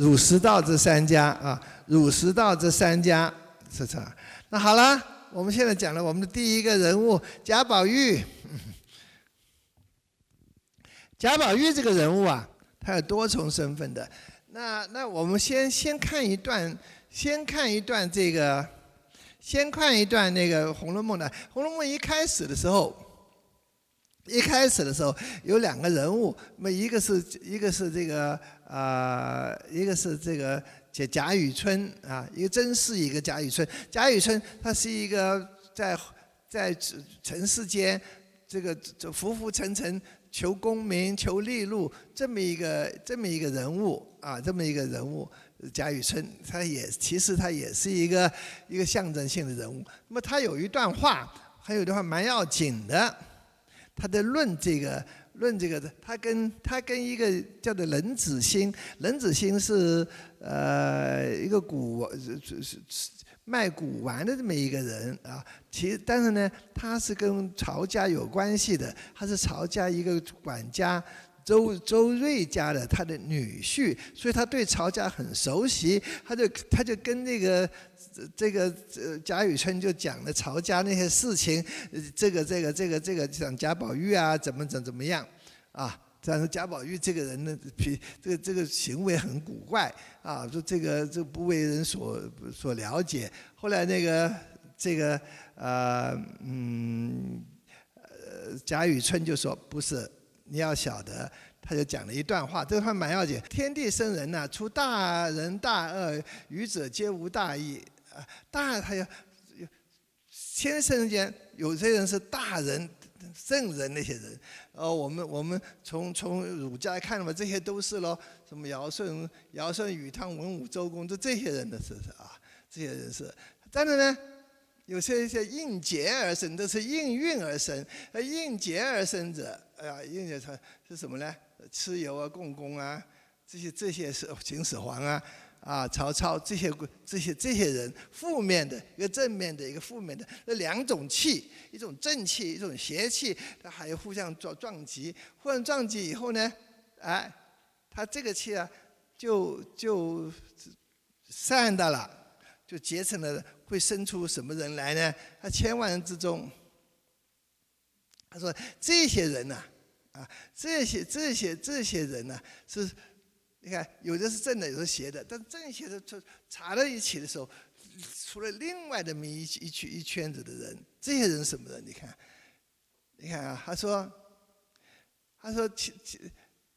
儒释道这三家啊，儒释道这三家是这。那好了，我们现在讲了我们的第一个人物贾宝玉。贾宝玉这个人物啊，他有多重身份的。那那我们先先看一段，先看一段这个，先看一段那个《红楼梦》的《红楼梦》一开始的时候，一开始的时候有两个人物，那么一个是一个是这个啊，一个是这个贾贾雨村啊，一个甄士，一个贾雨村。贾雨村他是一个在在尘世间这个这浮浮沉沉。求功名、求利禄，这么一个这么一个人物啊，这么一个人物，贾雨村，他也其实他也是一个一个象征性的人物。那么他有一段话，还有一段话蛮要紧的，他的论这个论这个的，他跟他跟一个叫做冷子兴，冷子兴是呃一个古是是是。卖古玩的这么一个人啊，其实但是呢，他是跟曹家有关系的，他是曹家一个管家周周瑞家的他的女婿，所以他对曹家很熟悉，他就他就跟那个这个呃贾雨村就讲了曹家那些事情，这个这个这个这个讲贾宝玉啊，怎么怎么怎么样啊。但是贾宝玉这个人呢，比这个这个行为很古怪啊，说这个这不为人所所了解。后来那个这个呃嗯呃贾雨村就说不是，你要晓得，他就讲了一段话，这个话蛮要紧。天地生人呐，出大仁大恶，愚者皆无大义啊。大他要天生间有些人是大人。圣人那些人，呃，我们我们从从儒家看的嘛，这些都是咯，什么尧舜、尧舜禹汤文武周公，这这些人的是是啊，这些人是。但是呢，有些一些应节而生，都是应运而生。呃，应节而生者，哎呀，应节他是什么呢？蚩尤啊，共工啊，这些这些是秦始皇啊。啊，曹操这些这些这些人，负面的一个正面的一个负面的，那两种气，一种正气，一种邪气，它还有互相撞撞击，互相撞击以后呢，哎，它这个气啊，就就散的了，就结成了，会生出什么人来呢？他千万人之中，他说这些人呐，啊，这些这些这些人呢是。你看，有的是正的，有的邪的，但正邪的就查在一起的时候，出了另外的一一圈一圈子的人，这些人什么人？你看，你看啊，他说，他说其其，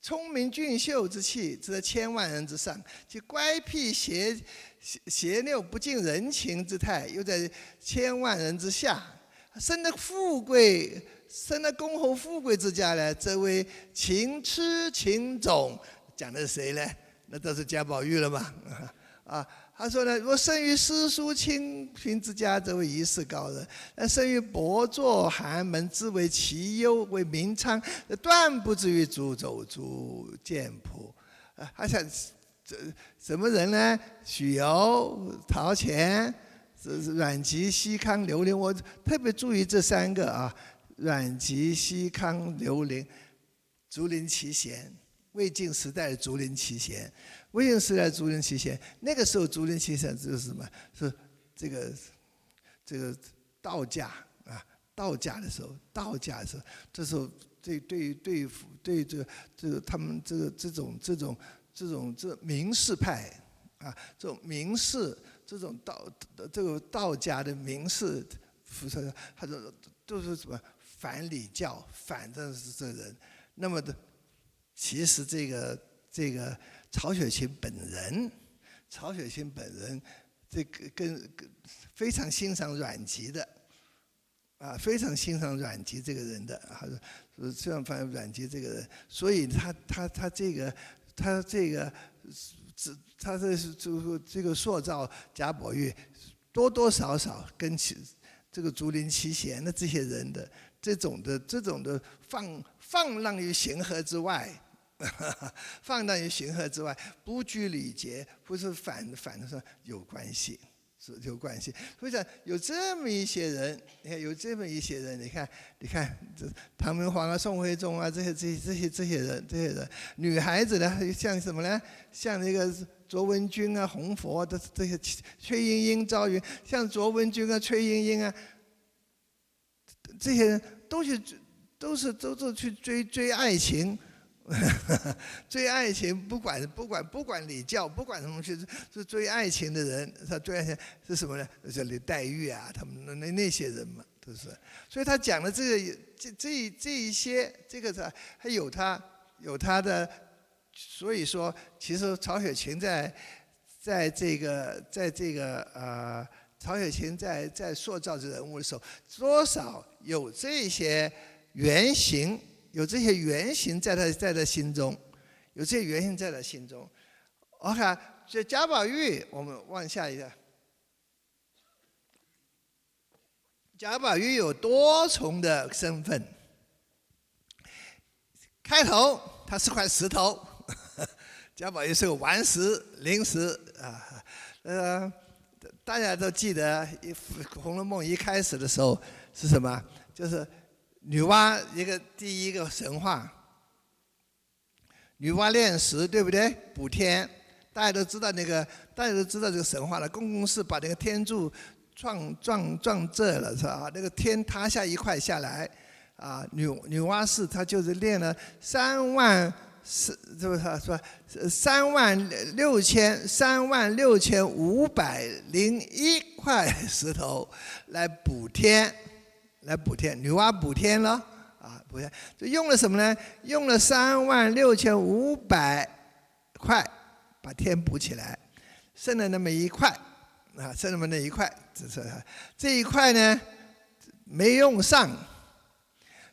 聪明俊秀之气，则千万人之上；其乖僻邪邪邪拗不近人情之态，又在千万人之下。生的富贵，生的恭侯富贵之家呢，则为情痴情种。讲的是谁呢？那都是贾宝玉了嘛？啊，他说呢，若生于诗书清贫之家，则为一世高人；那生于薄作寒门，之为其优，为名昌，断不至于逐走诸剑谱。啊，他想这什么人呢？许由、陶潜、阮籍、嵇康、刘伶。我特别注意这三个啊：阮籍、嵇康、刘伶，竹林七贤。魏晋时代的竹林七贤，魏晋时代竹林七贤，那个时候竹林七贤就是什么？是这个这个道家啊，道家的时候，道家的时候，这时候对对对付对这个这个他们这个这种这种这种这名士派啊，这种名士这种道这个道家的名士，辐射他说都是什么反礼教，反正是这人，那么的。其实这个这个曹雪芹本人，曹雪芹本人这个跟跟非常欣赏阮籍的，啊，非常欣赏阮籍这个人的，还是这样发现阮籍这个人，所以他他他这个他这个这他这是这这个塑造贾宝玉，多多少少跟其这个竹林七贤的这些人的这种的这种的放放浪于形河之外。放荡于形河之外，不拘礼节，不是反反的说有关系。是有关系。所以讲有这么一些人，你看有这么一些人，你看，你看这唐明皇啊、宋徽宗啊这些、这些、这些、这些人、这些人，女孩子呢，像什么呢？像那个卓文君啊、红佛的这些，崔莺莺、赵云，像卓文君啊、崔莺莺啊，这些人都是都是都是去追追爱情。追爱情，不管不管不管礼教，不管什么，就是是追爱情的人，他追爱情是什么呢？这李黛玉啊，他们那那些人嘛，都是。所以他讲的这个这这这一些，这个他还有他有他的，所以说，其实曹雪芹在在这个在这个呃，曹雪芹在在塑造这人物的时候，多少有这些原型。有这些原型在他在他心中，有这些原型在他心中。我看这贾宝玉，我们往下一个。贾宝玉有多重的身份。开头他是块石头，贾宝玉是个顽石、灵石啊。呃，大家都记得《红楼梦》一开始的时候是什么？就是。女娲一个第一个神话，女娲炼石对不对？补天，大家都知道那个，大家都知道这个神话了。公公是把那个天柱撞撞撞这了是吧？那个天塌下一块下来，啊，女女娲是她就是炼了三万是是不是说三万六千三万六千五百零一块石头来补天。来补天，女娲补天了啊！补天，就用了什么呢？用了三万六千五百块把天补起来，剩了那么一块啊，剩那么那一块，这是这一块呢没用上，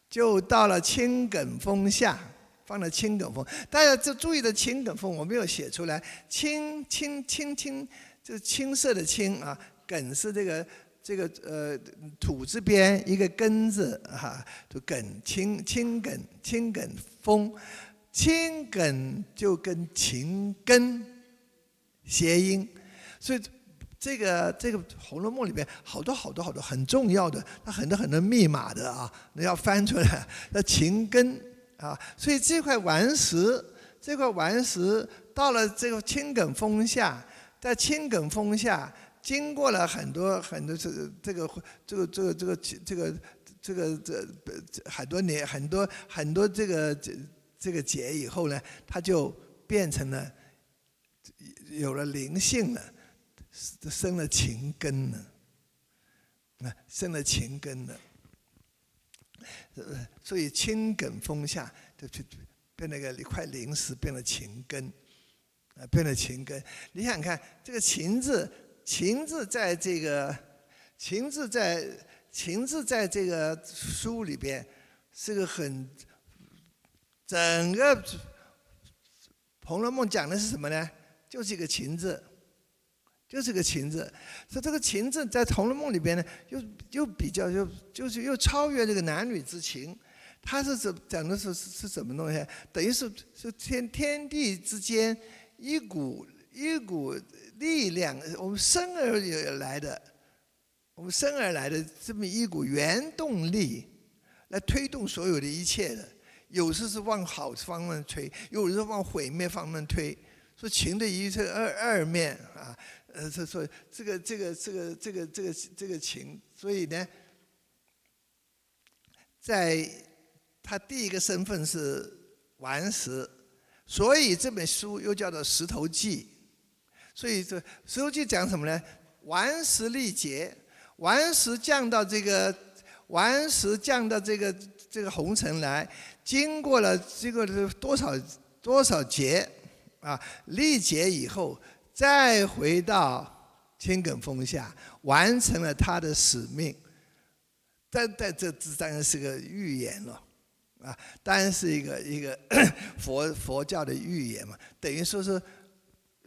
就到了青埂峰下，放了青埂峰。大家就注意的青埂峰，我没有写出来。青青青青，就是青色的青啊，埂是这个。这个呃土字边一个根字哈，就梗青青埂青埂峰，青埂就跟情根谐音，所以这个这个《红楼梦》里边好多好多好多很重要的，它很多很多密码的啊，那要翻出来，那情根啊，所以这块顽石，这块顽石到了这个青埂峰下，在青埂峰下。经过了很多很多这这个这个这个这个这个这个这很多年很多很多这个这这个节以后呢，它就变成了有了灵性了，生了情根了，那，生了情根了，所以青梗峰下就就变那个一块灵石，变了情根，啊，变了情根。你想看这个情字。情字在这个情字在情字在这个书里边是个很整个《红楼梦》讲的是什么呢？就是一个情字，就是个情字。说这个情字在《红楼梦》里边呢，又又比较又就是又超越这个男女之情。它是怎讲的是是什么东西？等于是是天天地之间一股一股。力量，我们生而来的，我们生而来的这么一股原动力，来推动所有的一切的。有时是往好方面推，有时往毁灭方面推。说情的一是二二面啊，呃，说说这个这个这个这个这个这个情，所以呢，在他第一个身份是顽石，所以这本书又叫做《石头记》。所以这《石头记》讲什么呢？顽石力竭，顽石降到这个顽石降到这个这个红尘来，经过了这个多少多少劫啊，力竭以后，再回到青埂峰下，完成了他的使命。但但这这当然是个预言了，啊，当然是一个一个 佛佛教的预言嘛，等于说是。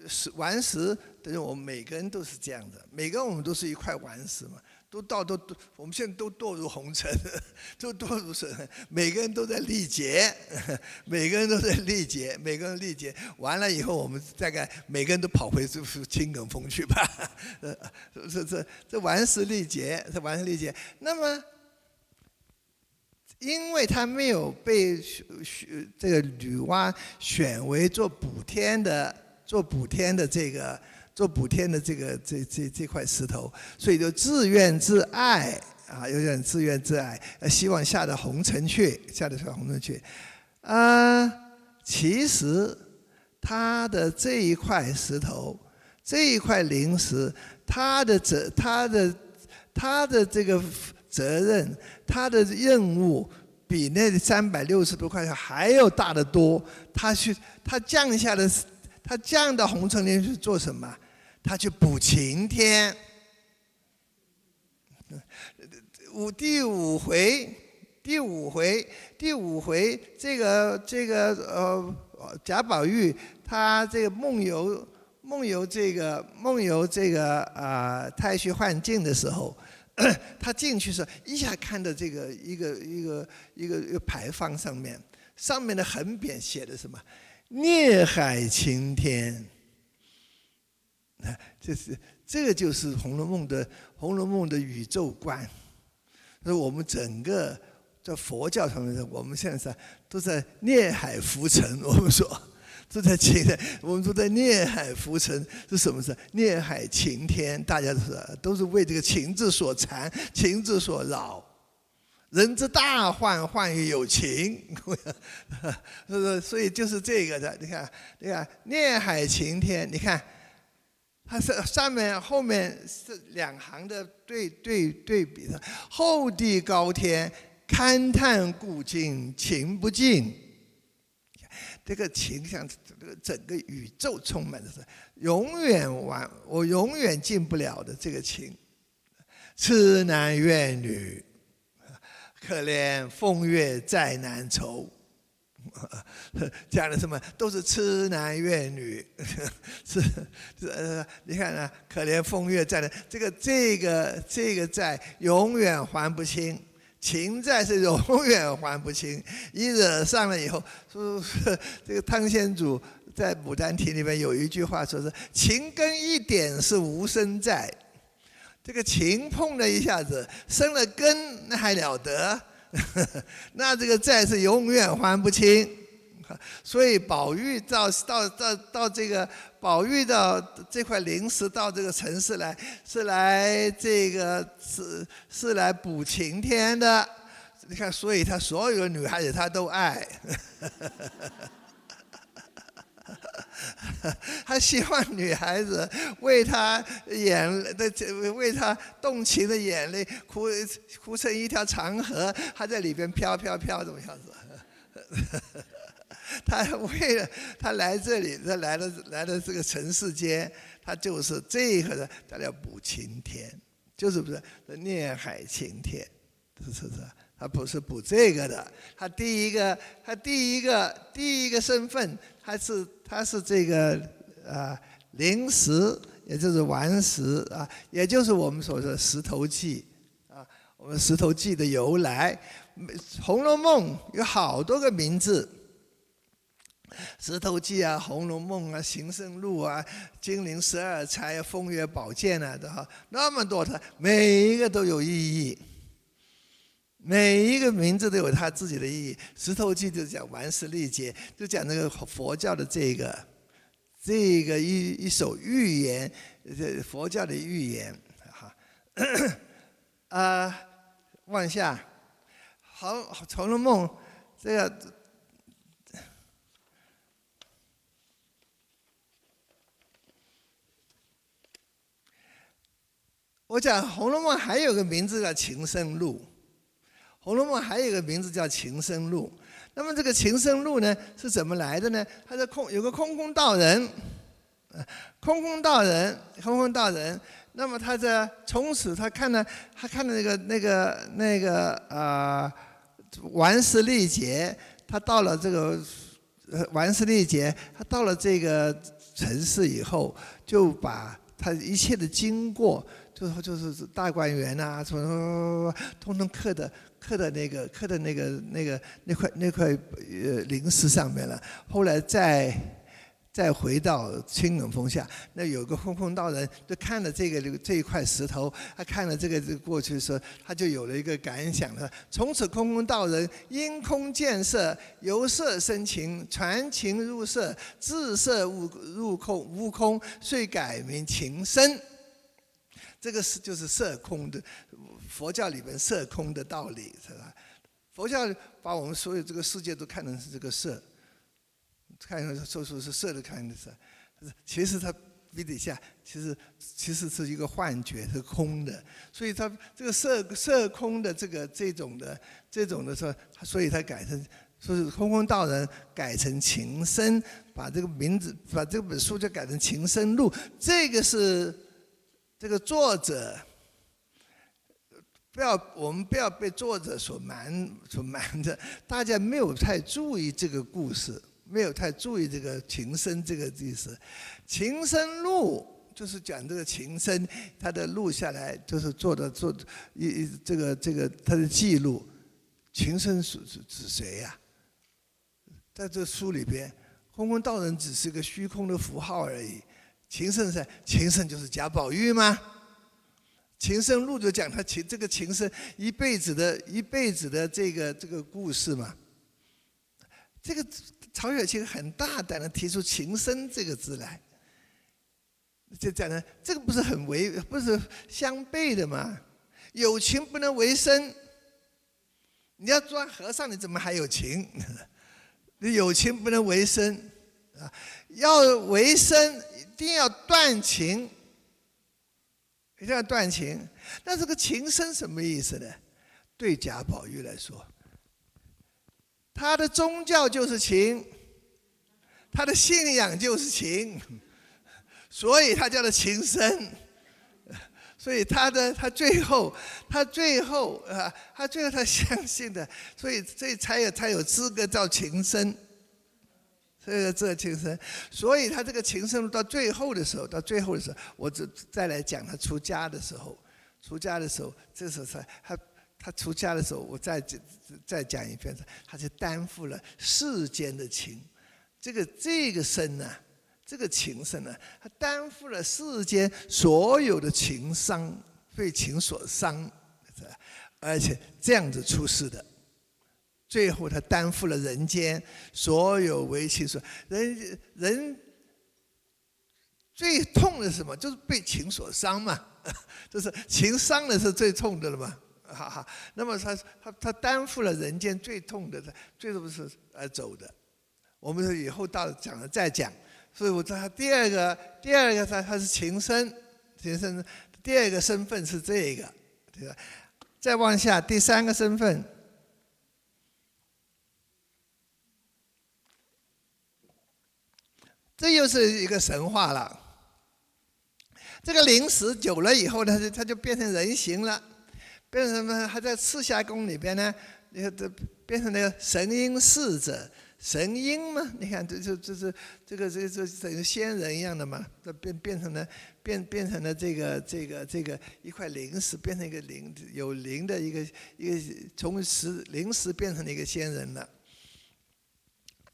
石顽石等于我们每个人都是这样的，每个人我们都是一块顽石嘛，都到都都，我们现在都堕入红尘，都堕入什？每个人都在历劫，每个人都在历劫，每个人历劫完了以后，我们大概每个人都跑回就是青埂峰去吧。呃，这这这顽石历劫，这顽石历劫。那么，因为他没有被选选这个女娲选为做补天的，做补天的这个。做补天的这个这这这块石头，所以就自怨自艾啊，有点自怨自艾，希望下到红尘去，下到红尘去。啊，其实他的这一块石头，这一块灵石，他的责，他的他的这个责任，他的任务，比那三百六十多块钱还要大得多。他去，他降下的，他降到红尘里去做什么？他去补晴天，五第五回，第五回，第五回，这个这个呃贾宝玉他这个梦游梦游这个梦游这个啊太虚幻境的时候，他进去时一下看到这个一个一个一个一个牌坊上面，上面的横匾写的什么？孽海晴天。这是这个就是《红楼梦》的《红楼梦》的宇宙观。那我们整个在佛教上面，我们现在都在孽海浮沉。我们说都在情，我们都在孽海浮沉是什么事？孽海情天，大家都是都是为这个情字所缠，情字所扰。人之大患，患于有情。是不是？所以就是这个的。你看，你看孽海情天，你看。它是上面后面是两行的对对对比的，厚地高天，勘探古今情不尽。这个情像这个整个宇宙充满的是永远完，我永远进不了的这个情。痴男怨女，可怜风月再难酬。讲的什么都是痴男怨女，是是呃，你看啊，可怜风月债的这个这个这个债永远还不清，情债是永远还不清。一惹上了以后，说 这个汤显祖在《牡丹亭》里面有一句话，说是情根一点是无生债，这个情碰了一下子生了根，那还了得？那这个债是永远还不清，所以宝玉到到到到这个宝玉到这块灵石到这个城市来，是来这个是是来补晴天的。你看，所以他所有的女孩子他都爱。他希望女孩子为他眼的为他动情的眼泪哭哭成一条长河，他在里边飘飘飘，怎么样子？他为了他来这里，他来了来了这个尘世间，他就是这个的，他叫补晴天，就是不是念海晴天，是是是，他不是补这个的，他第一个他第一个第一个身份，它是。它是这个啊灵石，也就是顽石啊，也就是我们所说的石头记啊。我们石头记的由来，《红楼梦》有好多个名字，石头记啊，《红楼梦》啊，《行胜录》啊，《金陵十二钗》《啊风月宝鉴》啊，都哈，那么多的每一个都有意义，每一个名字都有它自己的意义。石头记就讲顽石历劫，就讲那个佛教的这个，这个一一首寓言，这佛教的寓言，哈，啊，往下，好《红楼梦》这个，我讲《红楼梦》还有个名字叫《情圣录》。《红楼梦》还有一个名字叫《情深录》，那么这个《情深录》呢是怎么来的呢？他是空有个空空道人，空空道人，空空道人。那么他在从此他看了，他看了那个那个那个啊，顽石历劫，他到了这个顽石历劫，他到了这个城市以后，就把他一切的经过，就是就是大观园啊，什么通通刻的刻的那个刻的那个那个那块那块呃灵石上面了。后来再。再回到清冷峰下，那有个空空道人，就看了这个这一块石头，他看了这个这过去的时候，他就有了一个感想了。从此空空道人因空见色，由色生情，传情入色，自色悟入空，悟空遂改名情深。这个是就是色空的佛教里边色空的道理，是吧？佛教把我们所有这个世界都看成是这个色。看的说出是色的看的是，其实它笔底下其实其实是一个幻觉，是空的。所以它这个色色空的这个这种的这种的说，所以它改成说是空空道人改成情深，把这个名字把这本书就改成情深录。这个是这个作者不要我们不要被作者所瞒所瞒着，大家没有太注意这个故事。没有太注意这个情深这个意思，情深录就是讲这个情深，他的录下来就是做的做一这个这个他的记录，情深是是指谁呀？在这书里边，空空道人只是个虚空的符号而已，情圣是情圣就是贾宝玉吗？情圣录就讲他情这个情圣一辈子的一辈子的这个这个故事嘛，这个。曹雪芹很大胆的提出“情深”这个字来，就讲呢，这个不是很违，不是相悖的吗？有情不能为生，你要做和尚，你怎么还有情？你有情不能为生啊！要为生，一定要断情，一定要断情。那这个情深什么意思呢？对贾宝玉来说。他的宗教就是情，他的信仰就是情，所以他叫做情深。所以他的他最后他最后啊，他最后他相信的，所以这才有才有资格叫情深。这个这情深，所以他这个情深到最后的时候，到最后的时候，我再再来讲他出家的时候，出家的时候，这时候才他。他出家的时候，我再再讲一遍，他就担负了世间的情，这个这个身呢，这个情深呢，他担负了世间所有的情伤，被情所伤，而且这样子出世的，最后他担负了人间所有为情所，人人最痛的是什么？就是被情所伤嘛，就是情伤的是最痛的了嘛。哈哈，那么他他他担负了人间最痛的，他最后是而走的。我们说以后到讲了再讲。所以我他第二个第二个他他是情深，情深第二个身份是这个，对吧？再往下第三个身份，这又是一个神话了。这个灵石久了以后呢，就它就变成人形了。变成什么？还在赤霞宫里边呢？你看，这变成那个神瑛侍者，神瑛嘛？你看，这这这是这个这个这个等于仙人一样的嘛？这变变成了变变成了这个这个这个一块灵石，变成一个灵有灵的一个一个从石灵石变成了一个仙人了。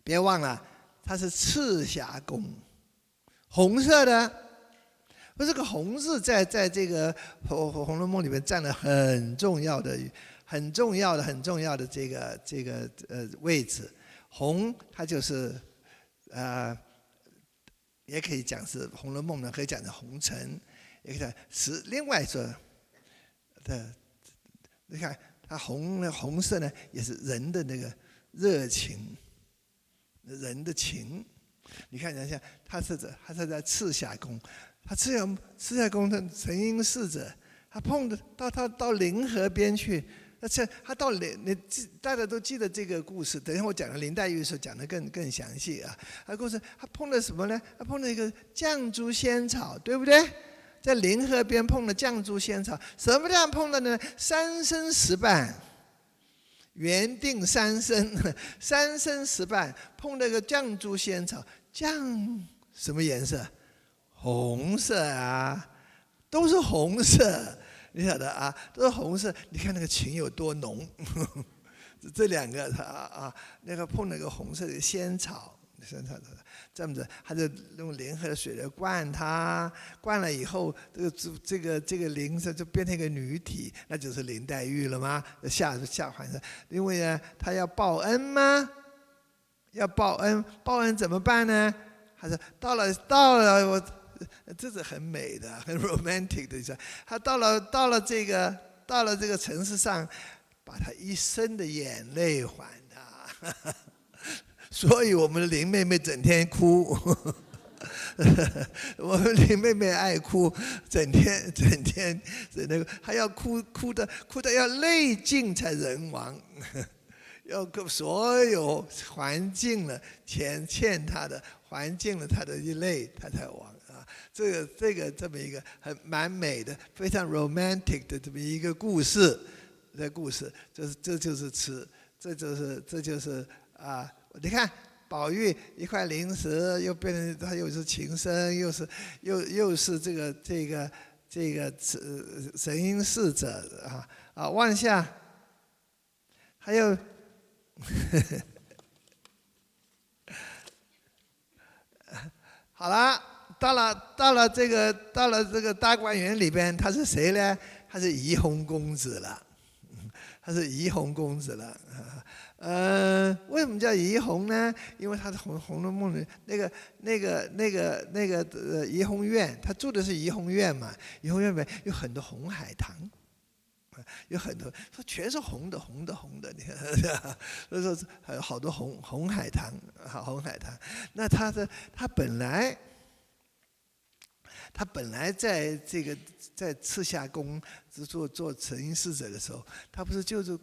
别忘了，它是赤霞宫，红色的。不，这个红字在在这个《红红楼梦》里面占了很重要的、很重要的、很重要的这个这个呃位置。红，它就是呃，也可以讲是《红楼梦》呢，可以讲是红尘，也可以讲是另外说的。你看它红呢，红色呢，也是人的那个热情，人的情。你看，想想，他是在他是在赤霞宫。他赤霞赤霞宫的神瑛侍者，他碰的到他到灵河边去，那这他到灵，你记大家都记得这个故事。等一下我讲的林黛玉的时候讲的更更详细啊。他故事他碰到什么呢？他碰到一个绛珠仙草，对不对？在灵河边碰了绛珠仙草，什么地方碰到呢？三生石瓣，缘定三生，三生石瓣碰到个绛珠仙草，绛什么颜色？红色啊，都是红色，你晓得啊，都是红色。你看那个情有多浓，这两个啊啊，那个碰了个红色的仙草，仙草这样子，他就用联合的水来灌它，灌了以后，这个这这个这个灵色就变成一个女体，那就是林黛玉了吗？下下凡是，因为呢，他要报恩吗？要报恩，报恩怎么办呢？还是到了到了我。这是很美的，很 romantic 的意思。他到了到了这个到了这个城市上，把他一生的眼泪还他。所以我们的林妹妹整天哭，我们林妹妹爱哭，整天整天整那个，还要哭哭的哭的要泪尽才人亡，要所有还尽了钱欠她的，还尽了她的一泪，她才亡啊。这个这个这么一个很蛮美的、非常 romantic 的这么一个故事，的故事，就是这就是吃，这就是这就是啊！你看，宝玉一块灵石，又变成他又是情深，又是又又是这个这个这个神神瑛侍者啊啊！万下，还有，好了。到了，到了这个，到了这个大观园里边，他是谁呢？他是怡红公子了，他是怡红公子了。呃，为什么叫怡红呢？因为他是《红红楼梦》里那个、那个、那个、那个呃怡红院，他住的是怡红院嘛。怡红院里面有很多红海棠，有很多说全是红的、红的、红的。你看，所 以说还有好多红红海棠，好红海棠。那他的他本来。他本来在这个在赤霞宫做做成荫侍者的时候，他不是就是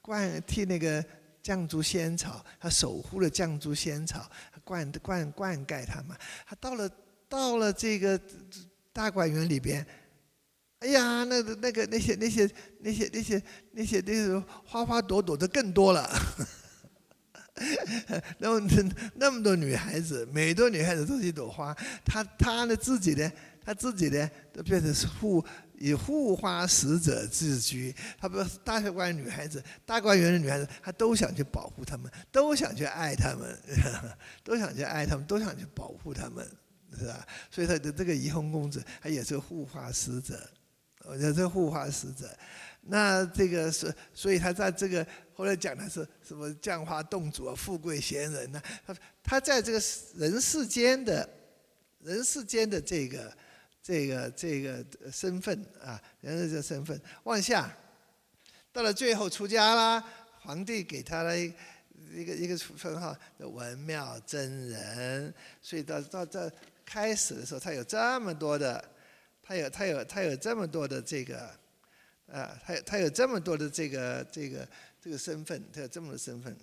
灌替那个绛珠仙草，他守护了绛珠仙草，灌灌灌溉他嘛。他到了到了这个大观园里边，哎呀，那那个那些那些那些那些那些那些花花朵朵的更多了。那么那么多女孩子，每多女孩子都是一朵花。她她呢自己呢，她自己呢都变成护以护花使者自居。她不是大学观女孩子，大观园的女孩子，她都想去保护她们，都想去爱她们，都想去爱她们，都想去保护她们，是吧？所以她的这个怡红公子，他也是护花使者。我觉得这护花使者。那这个是，所以他在这个后来讲的是什么降花洞主啊，富贵闲人呢？他他在这个人世间的，人世间的这个这个这个身份啊，人的这身份，往下，到了最后出家啦，皇帝给他了一个一个称号叫文庙真人，所以到到这开始的时候，他有这么多的，他有他有他有这么多的这个。啊，他他有这么多的这个这个这个身份，他有这么多身份。